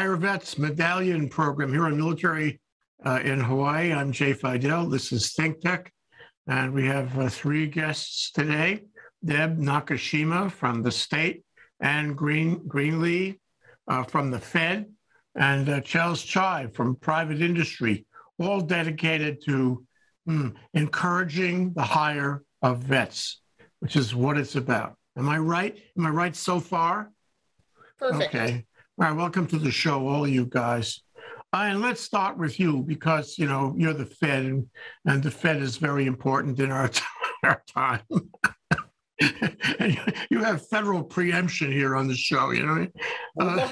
Hire Vets Medallion Program here on Military uh, in Hawaii. I'm Jay Fidel. This is Think Tech, and we have uh, three guests today Deb Nakashima from the state, and Green Greenlee uh, from the Fed, and uh, Charles Chai from private industry, all dedicated to hmm, encouraging the hire of vets, which is what it's about. Am I right? Am I right so far? Perfect. Okay. All right. Welcome to the show, all of you guys. Uh, and let's start with you because you know you're the Fed, and, and the Fed is very important in our, our time. you have federal preemption here on the show, you know. Uh,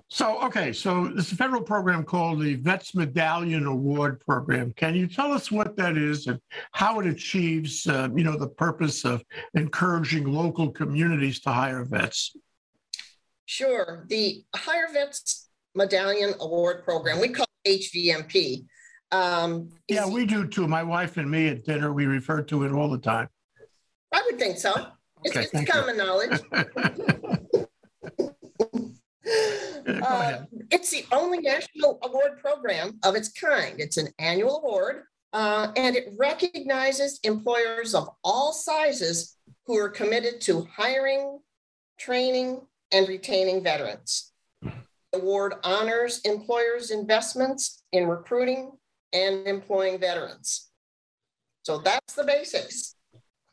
so okay, so this federal program called the Vets Medallion Award Program. Can you tell us what that is and how it achieves, uh, you know, the purpose of encouraging local communities to hire vets? Sure. The Hire Vets Medallion Award Program, we call it HVMP. Um, yeah, we do too. My wife and me at dinner, we refer to it all the time. I would think so. It's, okay, it's common you. knowledge. uh, it's the only national award program of its kind. It's an annual award, uh, and it recognizes employers of all sizes who are committed to hiring, training, and retaining veterans. The award honors employers' investments in recruiting and employing veterans. So that's the basics.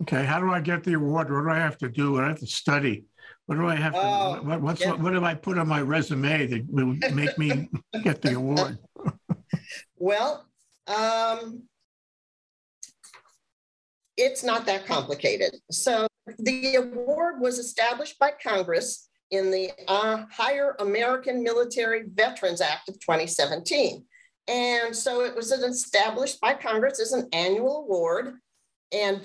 Okay, how do I get the award? What do I have to do? What do I have to study? What do I have to? Uh, what, what's yeah. what, what do I put on my resume that will make me get the award? well, um, it's not that complicated. So the award was established by Congress in the uh, Hire American Military Veterans Act of 2017. And so it was established by Congress as an annual award. And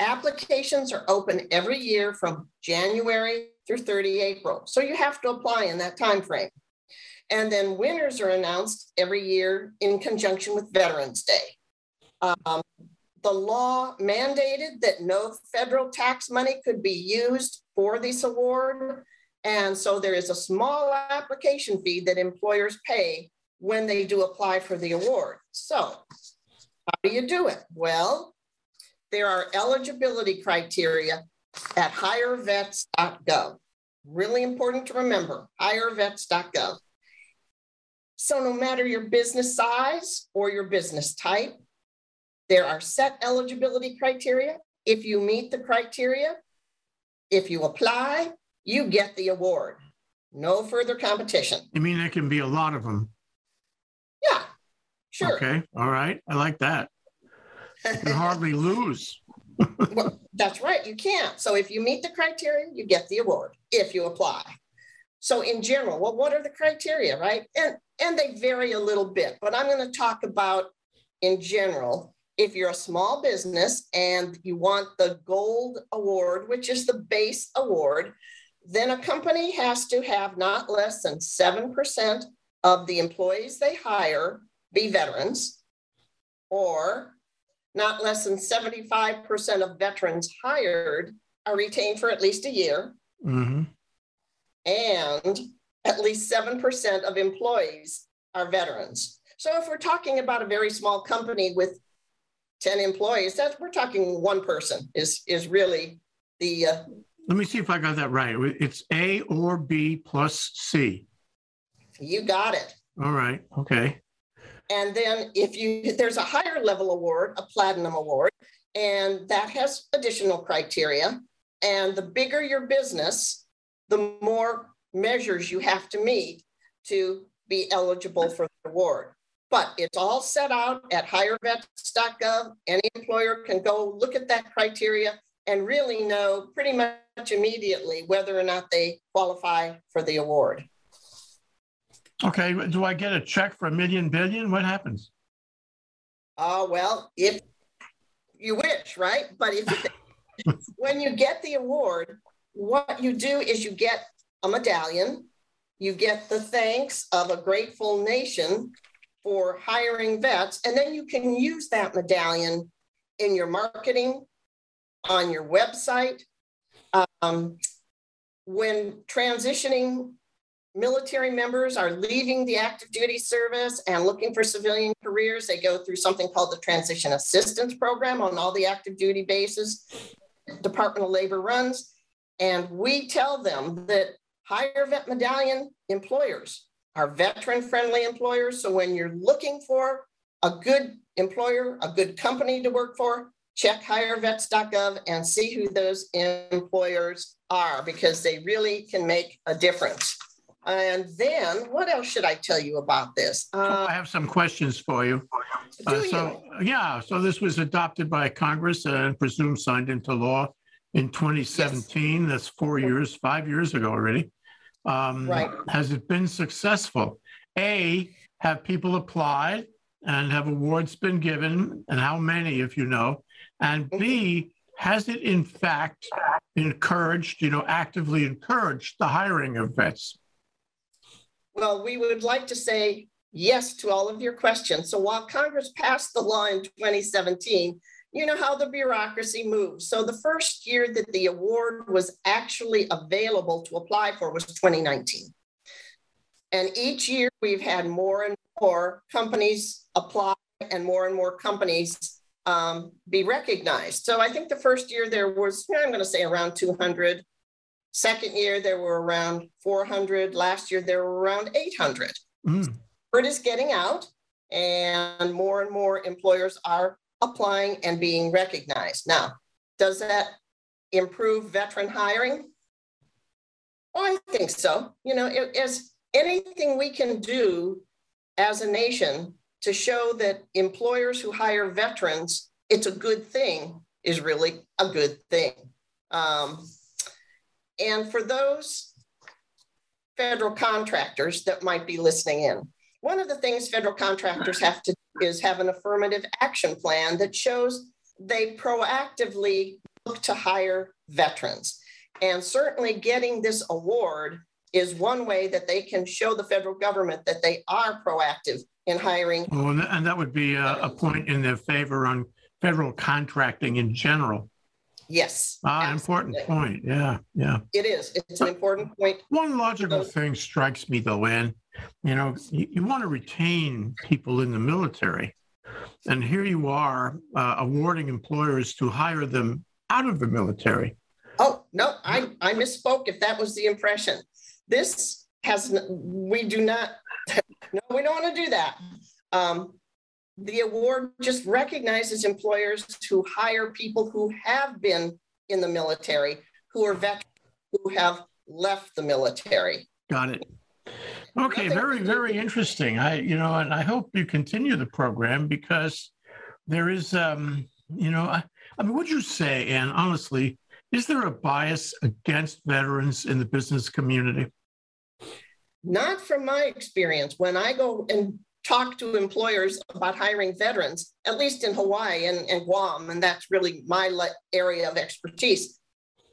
applications are open every year from January through 30 April. So you have to apply in that time frame. And then winners are announced every year in conjunction with Veterans Day. Um, the law mandated that no federal tax money could be used for this award. And so there is a small application fee that employers pay when they do apply for the award. So, how do you do it? Well, there are eligibility criteria at hirevets.gov. Really important to remember hirevets.gov. So, no matter your business size or your business type, there are set eligibility criteria. If you meet the criteria, if you apply, you get the award. No further competition. You mean there can be a lot of them? Yeah, sure. Okay, all right. I like that. You can hardly lose. well, that's right. You can't. So if you meet the criteria, you get the award if you apply. So in general, well, what are the criteria, right? And and they vary a little bit, but I'm going to talk about in general. If you're a small business and you want the gold award, which is the base award, then a company has to have not less than 7% of the employees they hire be veterans, or not less than 75% of veterans hired are retained for at least a year, mm-hmm. and at least 7% of employees are veterans. So if we're talking about a very small company with 10 employees, that we're talking one person is, is really the. Uh, Let me see if I got that right. It's A or B plus C. You got it. All right. Okay. And then if you there's a higher level award, a platinum award, and that has additional criteria. And the bigger your business, the more measures you have to meet to be eligible for the award. But it's all set out at hirevets.gov. Any employer can go look at that criteria and really know pretty much immediately whether or not they qualify for the award. Okay, do I get a check for a million billion? What happens? Oh, uh, well, if you wish, right? But if when you get the award, what you do is you get a medallion, you get the thanks of a grateful nation for hiring vets, and then you can use that medallion in your marketing, on your website, um, when transitioning military members are leaving the active duty service and looking for civilian careers, they go through something called the Transition Assistance Program on all the active duty bases Department of Labor runs. And we tell them that Hire Vet medallion employers are veteran friendly employers. So when you're looking for a good employer, a good company to work for, check hirevets.gov and see who those employers are because they really can make a difference. And then what else should I tell you about this? Uh, I have some questions for you. Uh, do you? so, yeah, so this was adopted by Congress and presumed signed into law in 2017. That's four years, five years ago already. Um, Right. Has it been successful? A, have people applied and have awards been given, and how many, if you know? And B, mm-hmm. has it in fact encouraged, you know, actively encouraged the hiring of vets? Well, we would like to say yes to all of your questions. So while Congress passed the law in 2017, you know how the bureaucracy moves. So the first year that the award was actually available to apply for was 2019. And each year we've had more and more companies apply and more and more companies um, be recognized. So I think the first year there was, I'm going to say around 200. Second year there were around 400. Last year there were around 800 Mm, word is getting out and more and more employers are applying and being recognized. Now, does that improve veteran hiring? Oh, I think so. You know, as anything we can do as a nation to show that employers who hire veterans, it's a good thing, is really a good thing. Um, and for those federal contractors that might be listening in. One of the things federal contractors have to do is have an affirmative action plan that shows they proactively look to hire veterans. And certainly getting this award is one way that they can show the federal government that they are proactive in hiring. Well, and that- and that would be a, a point in their favor on federal contracting in general. Yes. Ah, important point. Yeah, yeah. It is. It's an important point. One logical thing strikes me though, Ann, you know, you, you want to retain people in the military. And here you are uh, awarding employers to hire them out of the military. Oh, no, I, I misspoke if that was the impression. This has, we do not, no, we don't want to do that. Um, the award just recognizes employers who hire people who have been in the military, who are veterans, who have left the military. Got it. Okay, very, very interesting. I, you know, and I hope you continue the program because there is, um, you know, I, I mean, would you say, and honestly, is there a bias against veterans in the business community? Not from my experience. When I go and talk to employers about hiring veterans, at least in Hawaii and, and Guam, and that's really my le- area of expertise,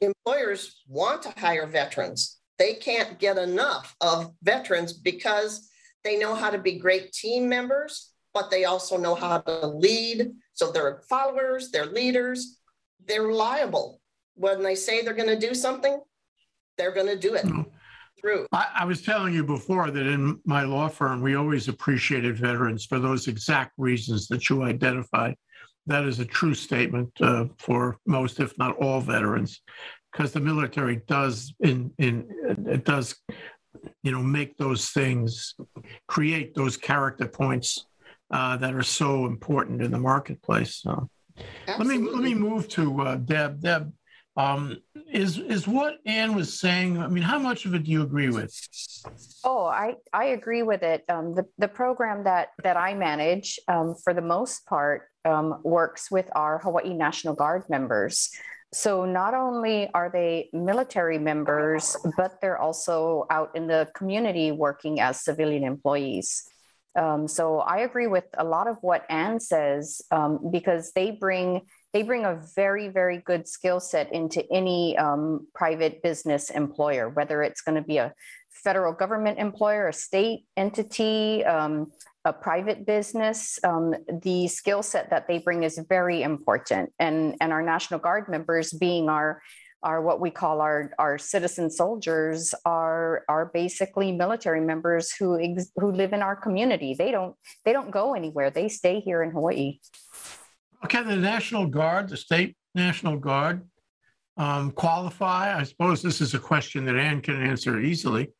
employers want to hire veterans. They can't get enough of veterans because they know how to be great team members, but they also know how to lead. So they're followers, they're leaders, they're reliable. When they say they're going to do something, they're going to do it No. Through. I, I was telling you before that in my law firm, we always appreciated veterans for those exact reasons that you identified. That is a true statement uh, for most, if not all, veterans, because the military does in in it does, you know, make those things, create those character points uh, that are so important in the marketplace. So let me let me move to uh, Deb. Deb, um, is is what Anne was saying? I mean, how much of it do you agree with? Oh, I, I agree with it. Um, the, the program that, that I manage, um, for the most part, um, works with our Hawaii National Guard members. So not only are they military members, but they're also out in the community working as civilian employees. Um, so I agree with a lot of what Anne says um, because they bring they bring a very very good skill set into any um, private business employer, whether it's going to be a federal government employer, a state entity, um, a private business, um, the skill set that they bring is very important. And, and our National Guard members being our, are what we call our our citizen soldiers are are basically military members who ex, who live in our community. They don't they don't go anywhere. They stay here in Hawaii. Okay, the National Guard, the state National Guard, um, qualify? I suppose this is a question that Ann can answer easily.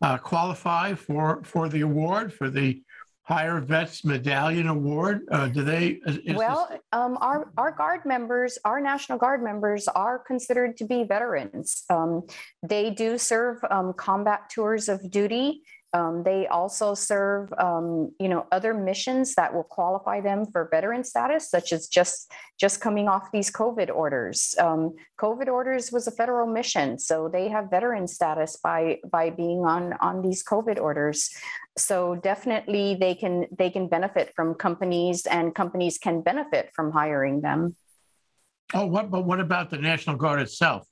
Uh, qualify for for the award for the Hire Vets Medallion Award? Uh, do they? well, this... um, our our guard members, our National Guard members, are considered to be veterans. Um, they do serve um, combat tours of duty. Um, they also serve, um, you know, other missions that will qualify them for veteran status, such as just just coming off these COVID orders. Um, COVID orders was a federal mission, so they have veteran status by by being on on these COVID orders. So definitely, they can they can benefit from companies, and companies can benefit from hiring them. Oh, what? But what about the National Guard itself?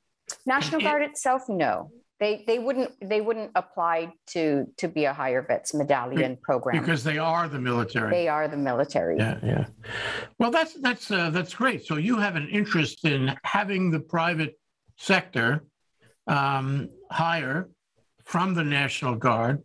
National Guard itself, no they they wouldn't they wouldn't apply to to be a Hire Vets medallion program. because they are the military. They are the military. Yeah yeah. Well that's that's uh, that's great. So you have an interest in having the private sector um, hire from the national guard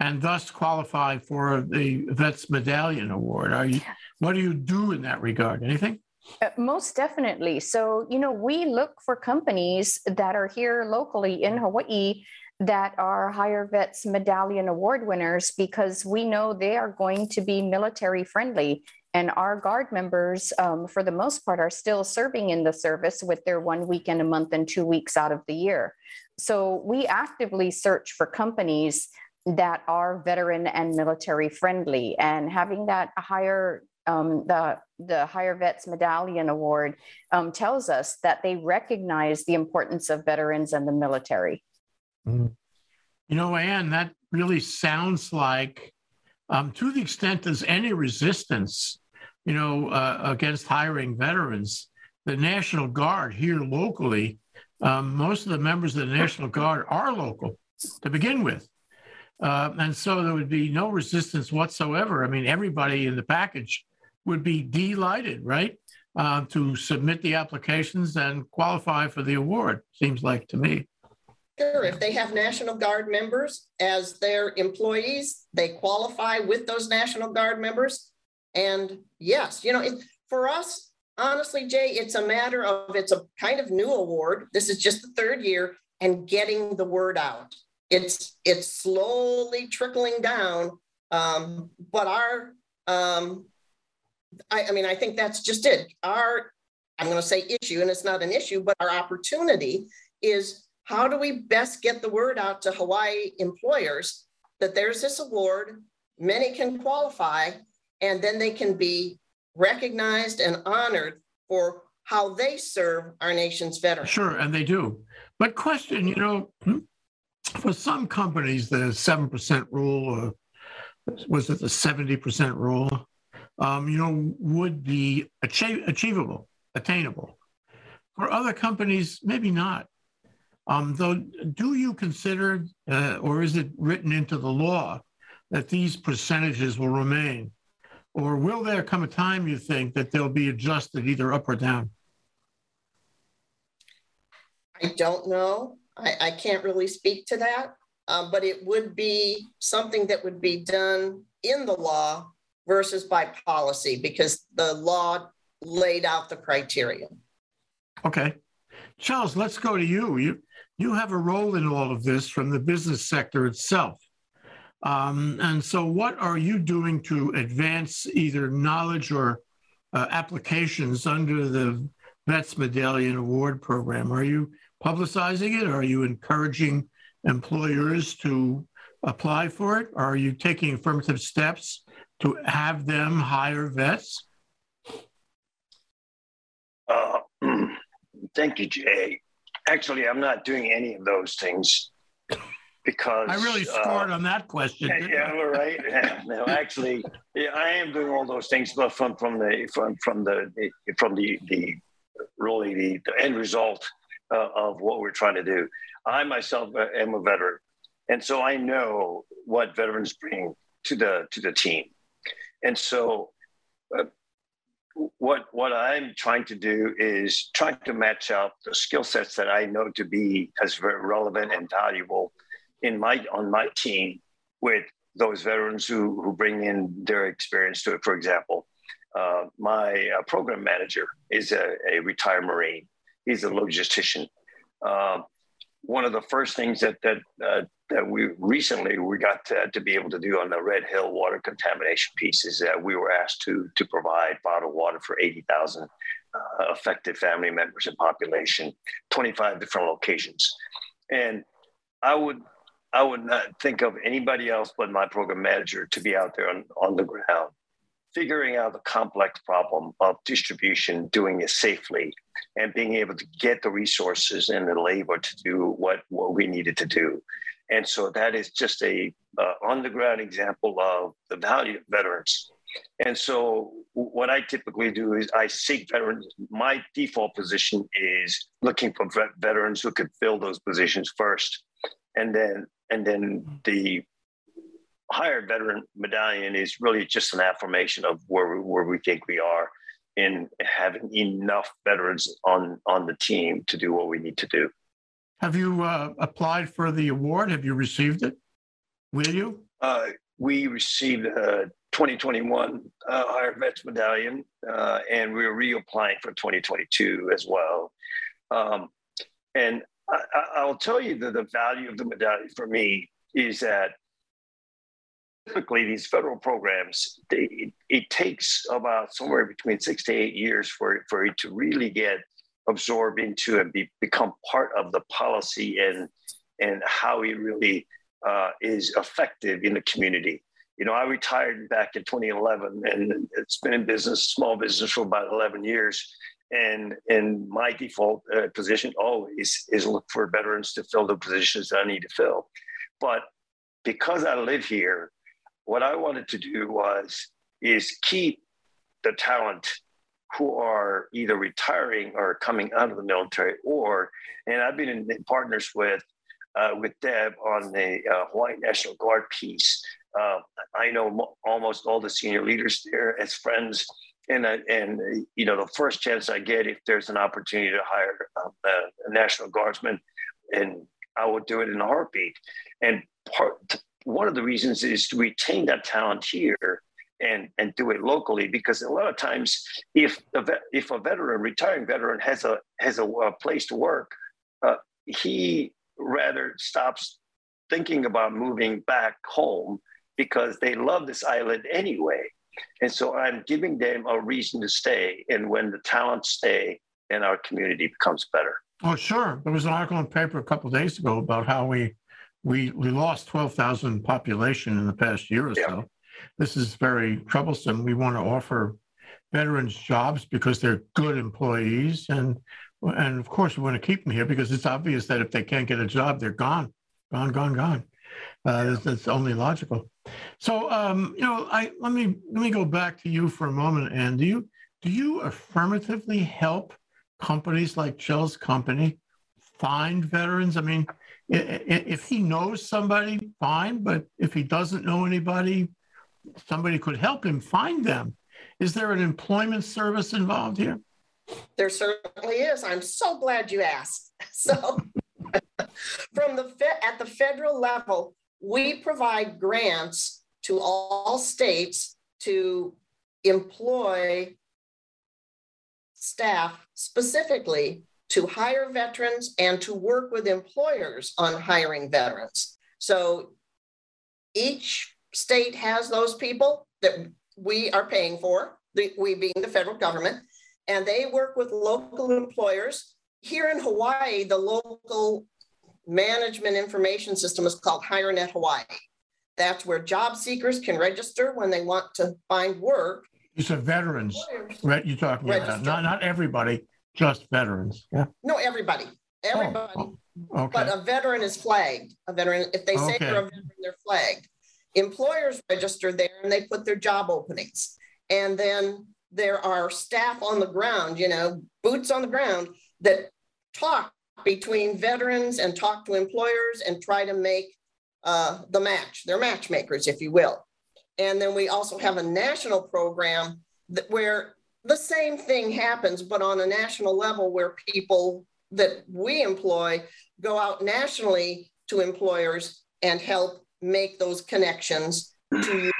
and thus qualify for the vets medallion award. Are you what do you do in that regard? Anything uh, most definitely. So, you know, we look for companies that are here locally in Hawaii that are Hire Vets Medallion Award winners because we know they are going to be military friendly. And our Guard members, um, for the most part, are still serving in the service with their one weekend a month and two weeks out of the year. So we actively search for companies that are veteran and military friendly. And having that higher um, the the Hire Vets Medallion Award um, tells us that they recognize the importance of veterans and the military. Mm. You know, Anne, that really sounds like, um, to the extent there's any resistance, you know, uh, against hiring veterans, the National Guard here locally, um, most of the members of the National Guard are local to begin with. Uh, and so there would be no resistance whatsoever. I mean, everybody in the package would be delighted, right, uh, to submit the applications and qualify for the award, seems like to me. Sure, if they have National Guard members as their employees, they qualify with those National Guard members. And yes, you know, it, for us, honestly, Jay, it's a matter of it's a kind of new award. This is just the third year and getting the word out. It's it's slowly trickling down, um, but our um, I, I mean, I think that's just it. Our, I'm going to say issue, and it's not an issue, but our opportunity is how do we best get the word out to Hawaii employers that there's this award, many can qualify, and then they can be recognized and honored for how they serve our nation's veterans. Sure, and they do. But question, you know, hmm, for some companies, the 7% rule, or was it the 70% rule? Um, you know, would be achieve, achievable, attainable. For other companies, maybe not. Um, though, do you consider, uh, or is it written into the law, that these percentages will remain? Or will there come a time, you think, that they'll be adjusted either up or down? I don't know. I, I can't really speak to that, um, but it would be something that would be done in the law versus by policy because the law laid out the criteria. Okay. Charles, let's go to you. You you have a role in all of this from the business sector itself. Um, and so, what are you doing to advance either knowledge or uh, applications under the Vets Medallion Award program? Are you publicizing it? Are you encouraging employers to apply for it? Are you taking affirmative steps to have them hire vets? Uh, thank you, Jay. Actually, I'm not doing any of those things because I really uh, scored uh, on that question. Yeah, right. no, actually, yeah, I am doing all those things, but from from the from from the from the the really the, the end result uh, of what we're trying to do. I myself uh, am a veteran, and so I know what veterans bring to the to the team. And so uh, what what I'm trying to do is trying to match up the skill sets that I know to be as very relevant and valuable in my on my team with those veterans who who bring in their experience to it. For example, uh, my uh, program manager is a, a, retired Marine. He's a logistician. Uh, one of the first things that that uh, that we recently we got to, to, be able to do on the Red Hill water contamination piece is that we were asked to to provide bottled water for eighty thousand uh, affected family members and population, twenty five different locations, and I would I would not think of anybody else but my program manager to be out there on, on the ground, figuring out the complex problem of distribution, doing it safely, and being able to get the resources and the labor to do what, what we needed to do. And so that is just a uh, on the ground example of the value of veterans. And so what I typically do is I seek veterans. My default position is looking for veterans who could fill those positions first. And then and then the hired veteran medallion is really just an affirmation of where we, where we think we are in having enough veterans on on the team to do what we need to do. Have you uh, applied for the award? Have you received it? Will you? Uh, we received a 2021 uh, Hired Vets Medallion, uh, and we're reapplying for 2022 as well. Um, and I, will tell you that the value of the medallion for me is that typically these federal programs, they, it, takes about somewhere between six to eight years for, for it to really get absorbed into and be, become part of the policy and, and how it really uh, is effective in the community. You know, I retired back in 2011 and it's been in business, small business for about 11 years and and my default uh, position always is look for veterans to fill the positions that I need to fill. But because I live here, what I wanted to do was is keep the talent who are either retiring or coming out of the military, or and I've been in partners with uh, with Deb on the uh, Hawaii National Guard piece. Uh, I know mo- almost all the senior leaders there as friends and and you know the first chance I get if there's an opportunity to hire um, a national guardsman, and I will do it in a heartbeat. And part one of the reasons is to retain that talent here and and do it locally because a lot of times if a vet, if a veteran retiring veteran has a has a, a place to work, uh, he rather stops thinking about moving back home because they love this island anyway and so I'm giving them a reason to stay. And when the talents stay, then our community becomes better. Oh, sure. There was an article in paper a couple days ago about how we we we lost 12,000 population in the past year or yeah. so. This is very troublesome. We want to offer veterans jobs because they're good employees and and of course we want to keep them here because it's obvious that if they can't get a job they're gone gone gone gone uh, that's, that's only logical so, um, you know, I let me let me go back to you for a moment. And do you do you affirmatively help companies like Jill's company find veterans? I mean, if he knows somebody, fine. But if he doesn't know anybody, somebody could help him find them. Is there an employment service involved here? There certainly is. I'm so glad you asked. So, from the at the federal level, we provide grants to all states to employ staff specifically to hire veterans and to work with employers on hiring veterans. So each state has those people that we are paying for, we being the federal government, and they work with local employers. Here in Hawaii, the local management information system is called HireNet Hawaii. That's where job seekers can register when they want to find work. You said veterans, right? You're talking register. about not not everybody, just veterans. Yeah. No, everybody. Everybody. Oh, okay. But a veteran is flagged. A veteran, if they say okay. they're a veteran, they're flagged. Employers register there and they put their job openings. And then there are staff on the ground, you know, boots on the ground that talk between veterans and talk to employers and try to make uh, the match. They're matchmakers, if you will. And then we also have a national program that where the same thing happens, but on a national level where people that we employ go out nationally to employers and help make those connections to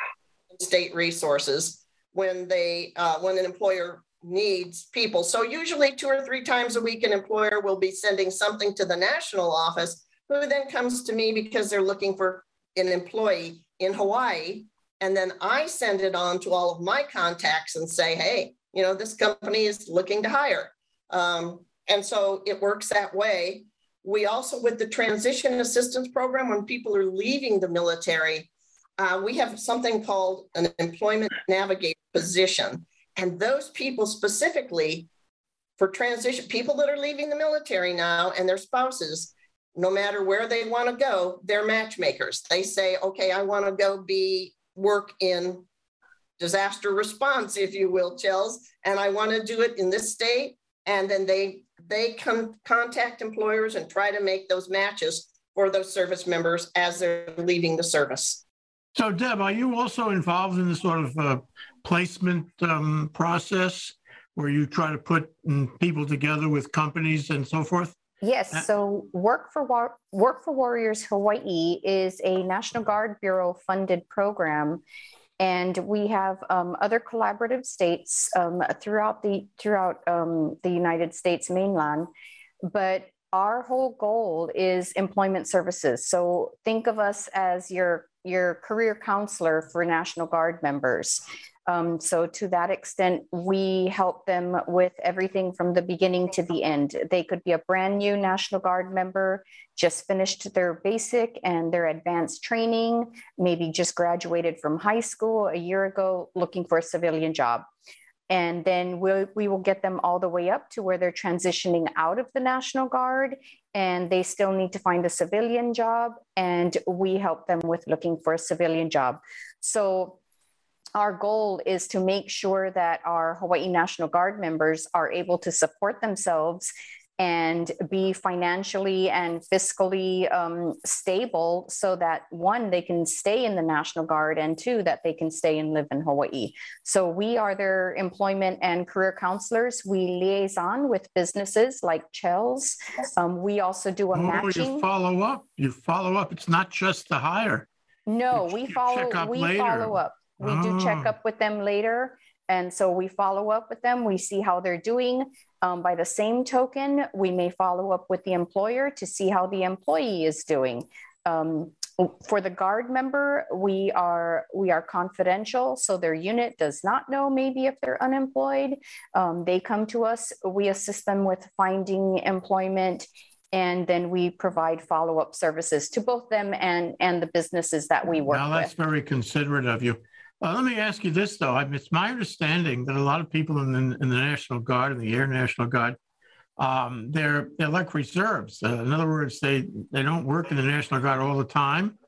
state resources when they uh, when an employer needs people. So usually two or three times a week, an employer will be sending something to the national office, who then comes to me because they're looking for an employee in Hawaii. And then I send it on to all of my contacts and say, hey, you know, this company is looking to hire. Um, and so it works that way. We also, with the transition assistance program, when people are leaving the military, uh, we have something called an employment navigator position. And those people specifically for transition, people that are leaving the military now and their spouses, no matter where they want to go, they're matchmakers. They say, okay, I want to go be work in disaster response, if you will, Chels, and I want to do it in this state. And then they they come contact employers and try to make those matches for those service members as they're leaving the service. So, Deb, are you also involved in the sort of uh, placement um, process where you try to put mm, people together with companies and so forth? Yes. Uh, so, Work for War- Work for Warriors Hawaii is a National Guard Bureau funded program, and we have um, other collaborative states um, throughout the throughout um, the United States mainland, but our whole goal is employment services. So think of us as your your career counselor for National Guard members. Um, so to that extent, we help them with everything from the beginning to the end. They could be a brand new National Guard member, just finished their basic and their advanced training, maybe just graduated from high school a year ago, looking for a civilian job. And then we'll, we will get them all the way up to where they're transitioning out of the National Guard and they still need to find a civilian job. And we help them with looking for a civilian job. So our goal is to make sure that our Hawaii National Guard members are able to support themselves and be financially and fiscally um, stable so that one, they can stay in the National Guard, and two, that they can stay and live in Hawaii. So we are their employment and career counselors. We liaison with businesses like Chels. Um, we also do a oh, matching. You follow up. You follow up. It's not just the hire. No, we follow. We later. follow up. We do check ah. up with them later. And so we follow up with them. We see how they're doing. Um, by the same token, we may follow up with the employer to see how the employee is doing. Um, for the guard member, we are we are confidential, so their unit does not know maybe if they're unemployed. Um, they come to us, we assist them with finding employment, and then we provide follow up services to both them and and the businesses that we work with. now, that's with. very considerate of you. Uh, let me ask you this, though. I mean, it's my understanding that a lot of people in the, in the National Guard, and the Air National Guard, um, they're they're like reserves. Uh, in other words, they they don't work in the National Guard all the time.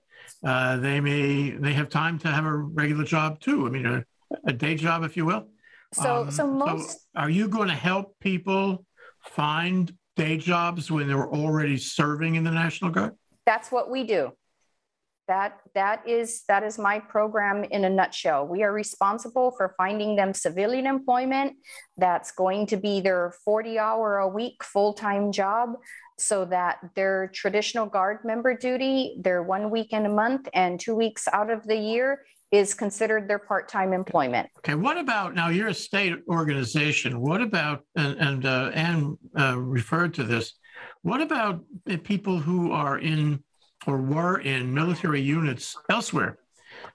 Uh, they may they have time to have a regular job too. I mean, a, a day job, if you will. So, um, so most. So are you going to help people find day jobs when they're already serving in the National Guard? That's what we do that that is that is my program in a nutshell. We are responsible for finding them civilian employment that's going to be their 40 hour a week full-time job so that their traditional guard member duty their one week in a month and two weeks out of the year is considered their part-time employment. Okay what about now you're a state organization. What about and, and uh, anne uh, referred to this. What about the people who are in or were in military units elsewhere.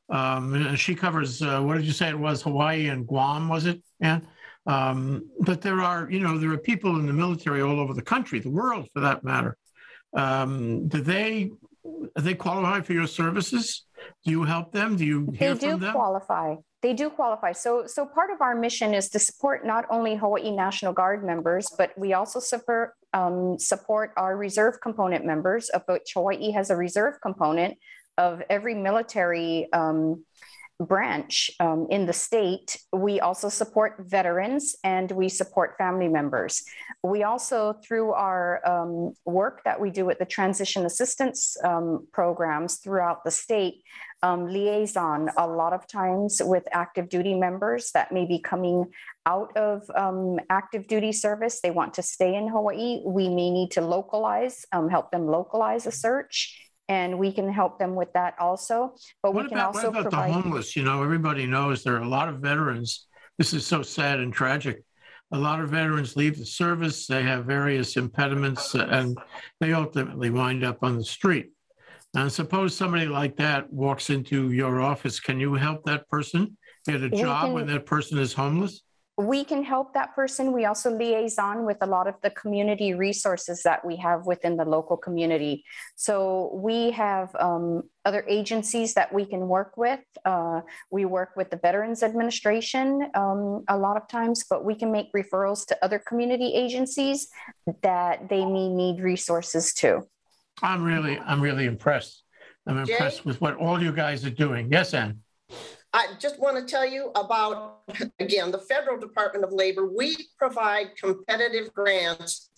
Um, she covers, uh, what did you say it was, Hawaii and Guam, was it? Yeah. Um, but there are, you know, there are people in the military all over the country, the world for that matter. Um, do they, they qualify for your services? Do you help them? Do you hear they do from them? qualify. They do qualify. So, so part of our mission is to support not only Hawaii National Guard members, but we also support um, support our reserve component members, of which Hawaii has a reserve component of every military um, branch um, in the state, we also support veterans and we support family members. We also, through our um, work that we do with the transition assistance um, programs throughout the state, um, liaison a lot of times with active duty members that may be coming out of um, active duty service. They want to stay in Hawaii. We may need to localize, um, help them localize a search and we can help them with that also. But What we can about, what also about the provide. homeless? You know, everybody knows there are a lot of veterans. This is so sad and tragic. A lot of veterans leave the service, they have various impediments, uh, and they ultimately wind up on the street. And suppose somebody like that walks into your office, can you help that person get a We job when that person is homeless? We can help that person. We also liaison with a lot of the community resources that we have within the local community. So we have um, other agencies that we can work with. Uh, we work with the Veterans Administration um, a lot of times, but we can make referrals to other community agencies that they may need resources to. I'm really, I'm really impressed. I'm Jay? impressed with what all you guys are doing. Yes, Ann? I just want to tell you about, again, the Federal Department of Labor. We provide competitive grants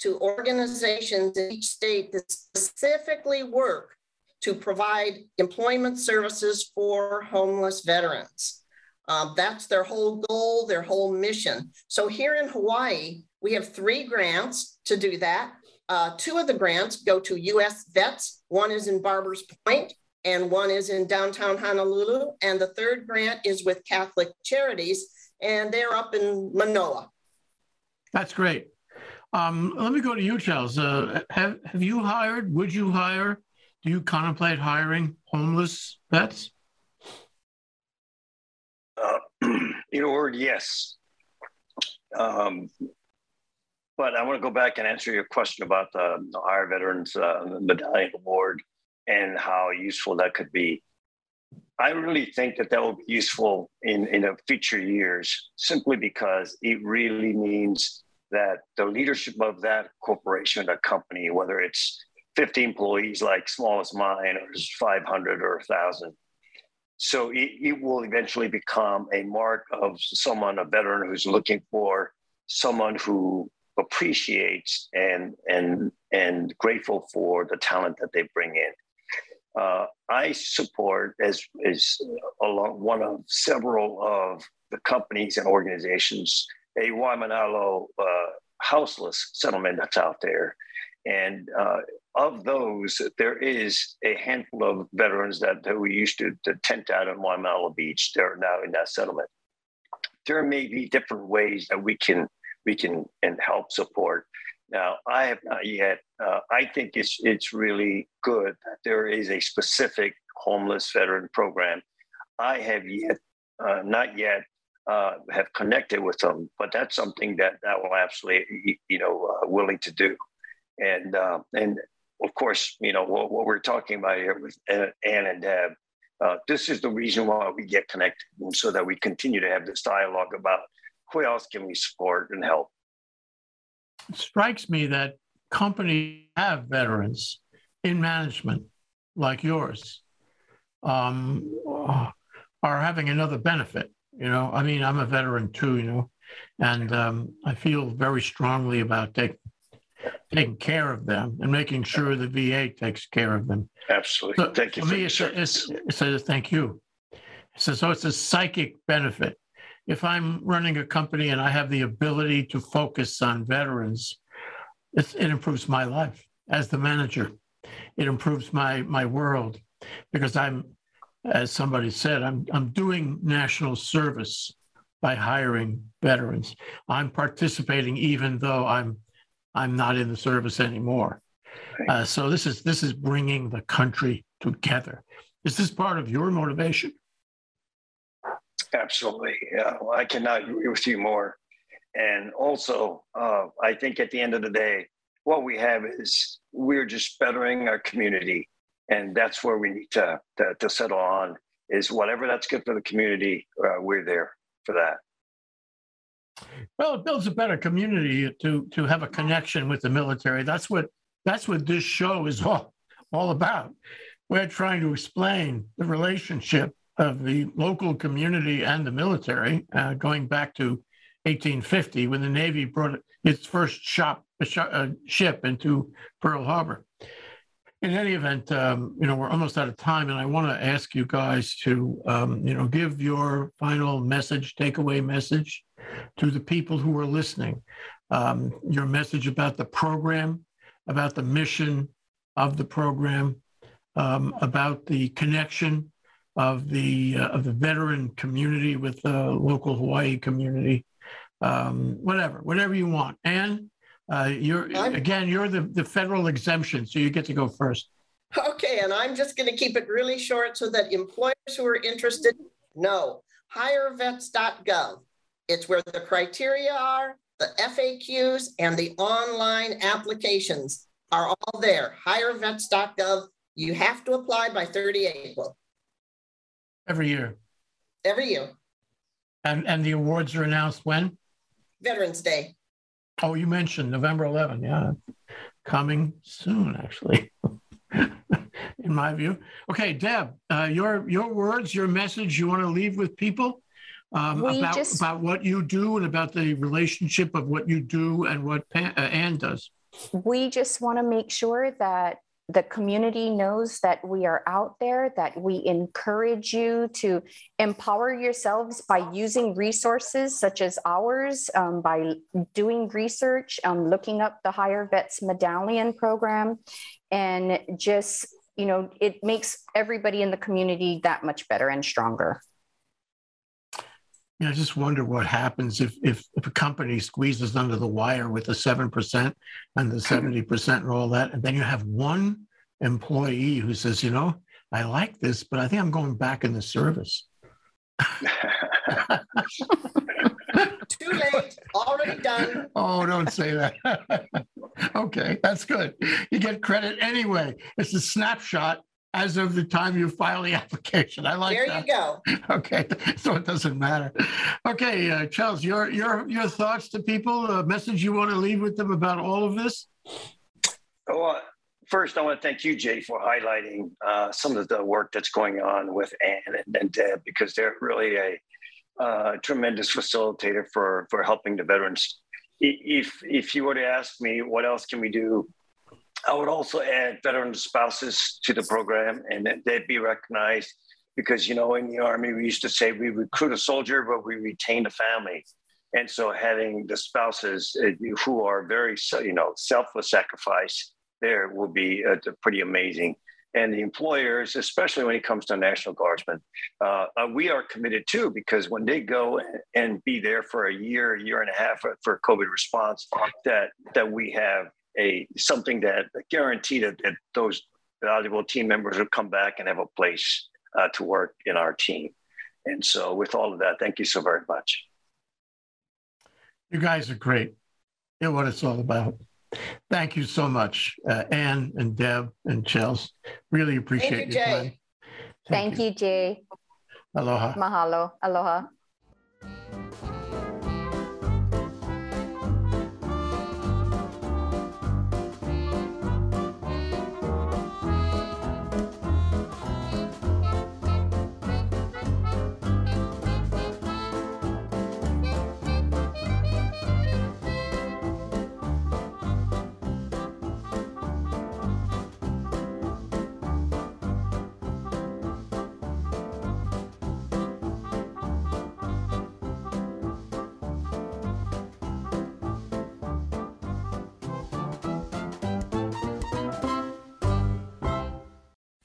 to organizations in each state that specifically work to provide employment services for homeless veterans. Um, that's their whole goal, their whole mission. So here in Hawaii, we have three grants to do that. Uh, two of the grants go to US vets. One is in Barbers Point and one is in downtown Honolulu. And the third grant is with Catholic Charities, and they're up in Manoa. That's great. Um, let me go to you, Charles. Uh, have, have you hired, would you hire, do you contemplate hiring homeless vets? Uh, in a word, yes. Um, but I want to go back and answer your question about the, the Hire Veterans uh, Medallion Award and how useful that could be. I really think that that will be useful in, in a future years simply because it really means that the leadership of that corporation, that company, whether it's 50 employees like small as mine or 500 or 1,000, so it, it will eventually become a mark of someone, a veteran who's looking for someone who appreciates and and and grateful for the talent that they bring in. Uh, I support as as along one of several of the companies and organizations a Waimanalo uh, houseless settlement that's out there, and uh, of those, there is a handful of veterans that, we used to, to tent out on Waimanalo Beach. They're now in that settlement. There may be different ways that we can we can and help support. Now, I have not yet. Uh, I think it's it's really good that there is a specific homeless veteran program. I have yet uh, not yet uh, have connected with them, but that's something that that will absolutely you know uh, willing to do. And uh, and of course, you know what, what we're talking about here with Ann and Deb. Uh, this is the reason why we get connected, and so that we continue to have this dialogue about who else can we support and help. It strikes me that companies have veterans in management like yours um, are having another benefit. You know, I mean, I'm a veteran too, you know, and um, I feel very strongly about taking taking care of them and making sure the VA takes care of them. Absolutely. So Thank you for me, it's, it's, it's a thank you. So, so it's a psychic benefit. If I'm running a company and I have the ability to focus on veterans, it's, it improves my life as the manager. It improves my my world because I'm, as somebody said, I'm I'm doing national service by hiring veterans. I'm participating even though I'm I'm not in the service anymore. Uh, so this is this is bringing the country together. Is this part of your motivation? Absolutely. Yeah, well, I cannot agree with you more. And also, uh, I think at the end of the day, what we have is we're just bettering our community. And that's where we need to, to, to settle on is whatever that's good for the community, uh, we're there for that. Well, it builds a better community to to have a connection with the military. That's what that's what this show is all all about. We're trying to explain the relationship of the local community and the military, uh, going back to 1850 when the Navy brought its first shop, uh, ship into Pearl Harbor. In any event, um, you know, we're almost out of time, and I want to ask you guys to, um, you know, give your final message, takeaway message to the people who are listening. Um, your message about the program, about the mission of the program, um, about the connection of the uh, of the veteran community with the local Hawaii community, um, whatever, whatever you want. And uh, you're I'm, again, you're the, the federal exemption, so you get to go first. Okay, and I'm just going to keep it really short so that employers who are interested know hirevets.gov. It's where the criteria are, the FAQs, and the online applications are all there. hirevets.gov. You have to apply by 30 April. Every year. Every year. And and the awards are announced when? Veterans Day. Oh, you mentioned November 11. Yeah, coming soon, actually. in my view. Okay, Deb, uh, your your words, your message you want to leave with people um, about just, about what you do and about the relationship of what you do and what uh, Anne does. We just want to make sure that the community knows that we are out there, that we encourage you to empower yourselves by using resources such as ours, um, by doing research, um, looking up the Hire Vets Medallion program, and just, you know, it makes everybody in the community that much better and stronger. I just wonder what happens if, if, if a company squeezes under the wire with the 7% and the mm-hmm. 70% and all that, and then you have one employee who says, you know, I like this, but I think I'm going back in the service. Too late, already done. Oh, don't say that. okay, that's good. You get credit anyway. It's a snapshot as of the time you file the application. I like there that. you go. Okay, so it doesn't matter. Okay, uh, Charles, your your your thoughts to people, a message you want to leave with them about all of this? Oh, uh, first, I want to thank you, Jay, for highlighting uh, some of the work that's going on with Anne and, and Deb because they're really a uh, tremendous facilitator for for helping the veterans. If if you were to ask me what else can we do I would also add veteran spouses to the program and they'd be recognized because, you know, in the Army, we used to say we recruit a soldier, but we retain the family. And so having the spouses uh, who are very, you know, selfless sacrifice there will be uh, pretty amazing. And the employers, especially when it comes to National Guardsmen, uh, uh, we are committed too because when they go and be there for a year, a year and a half for, for COVID response, that that we have a something that guarantee that, that those valuable team members will come back and have a place uh, to work in our team. And so, with all of that, thank you so very much. You guys are great. You know what it's all about. Thank you so much, uh, Anne and Deb and Chels. Really appreciate you, your time. Thank, Thank you. you, Jay. Aloha. Mahalo. Aloha.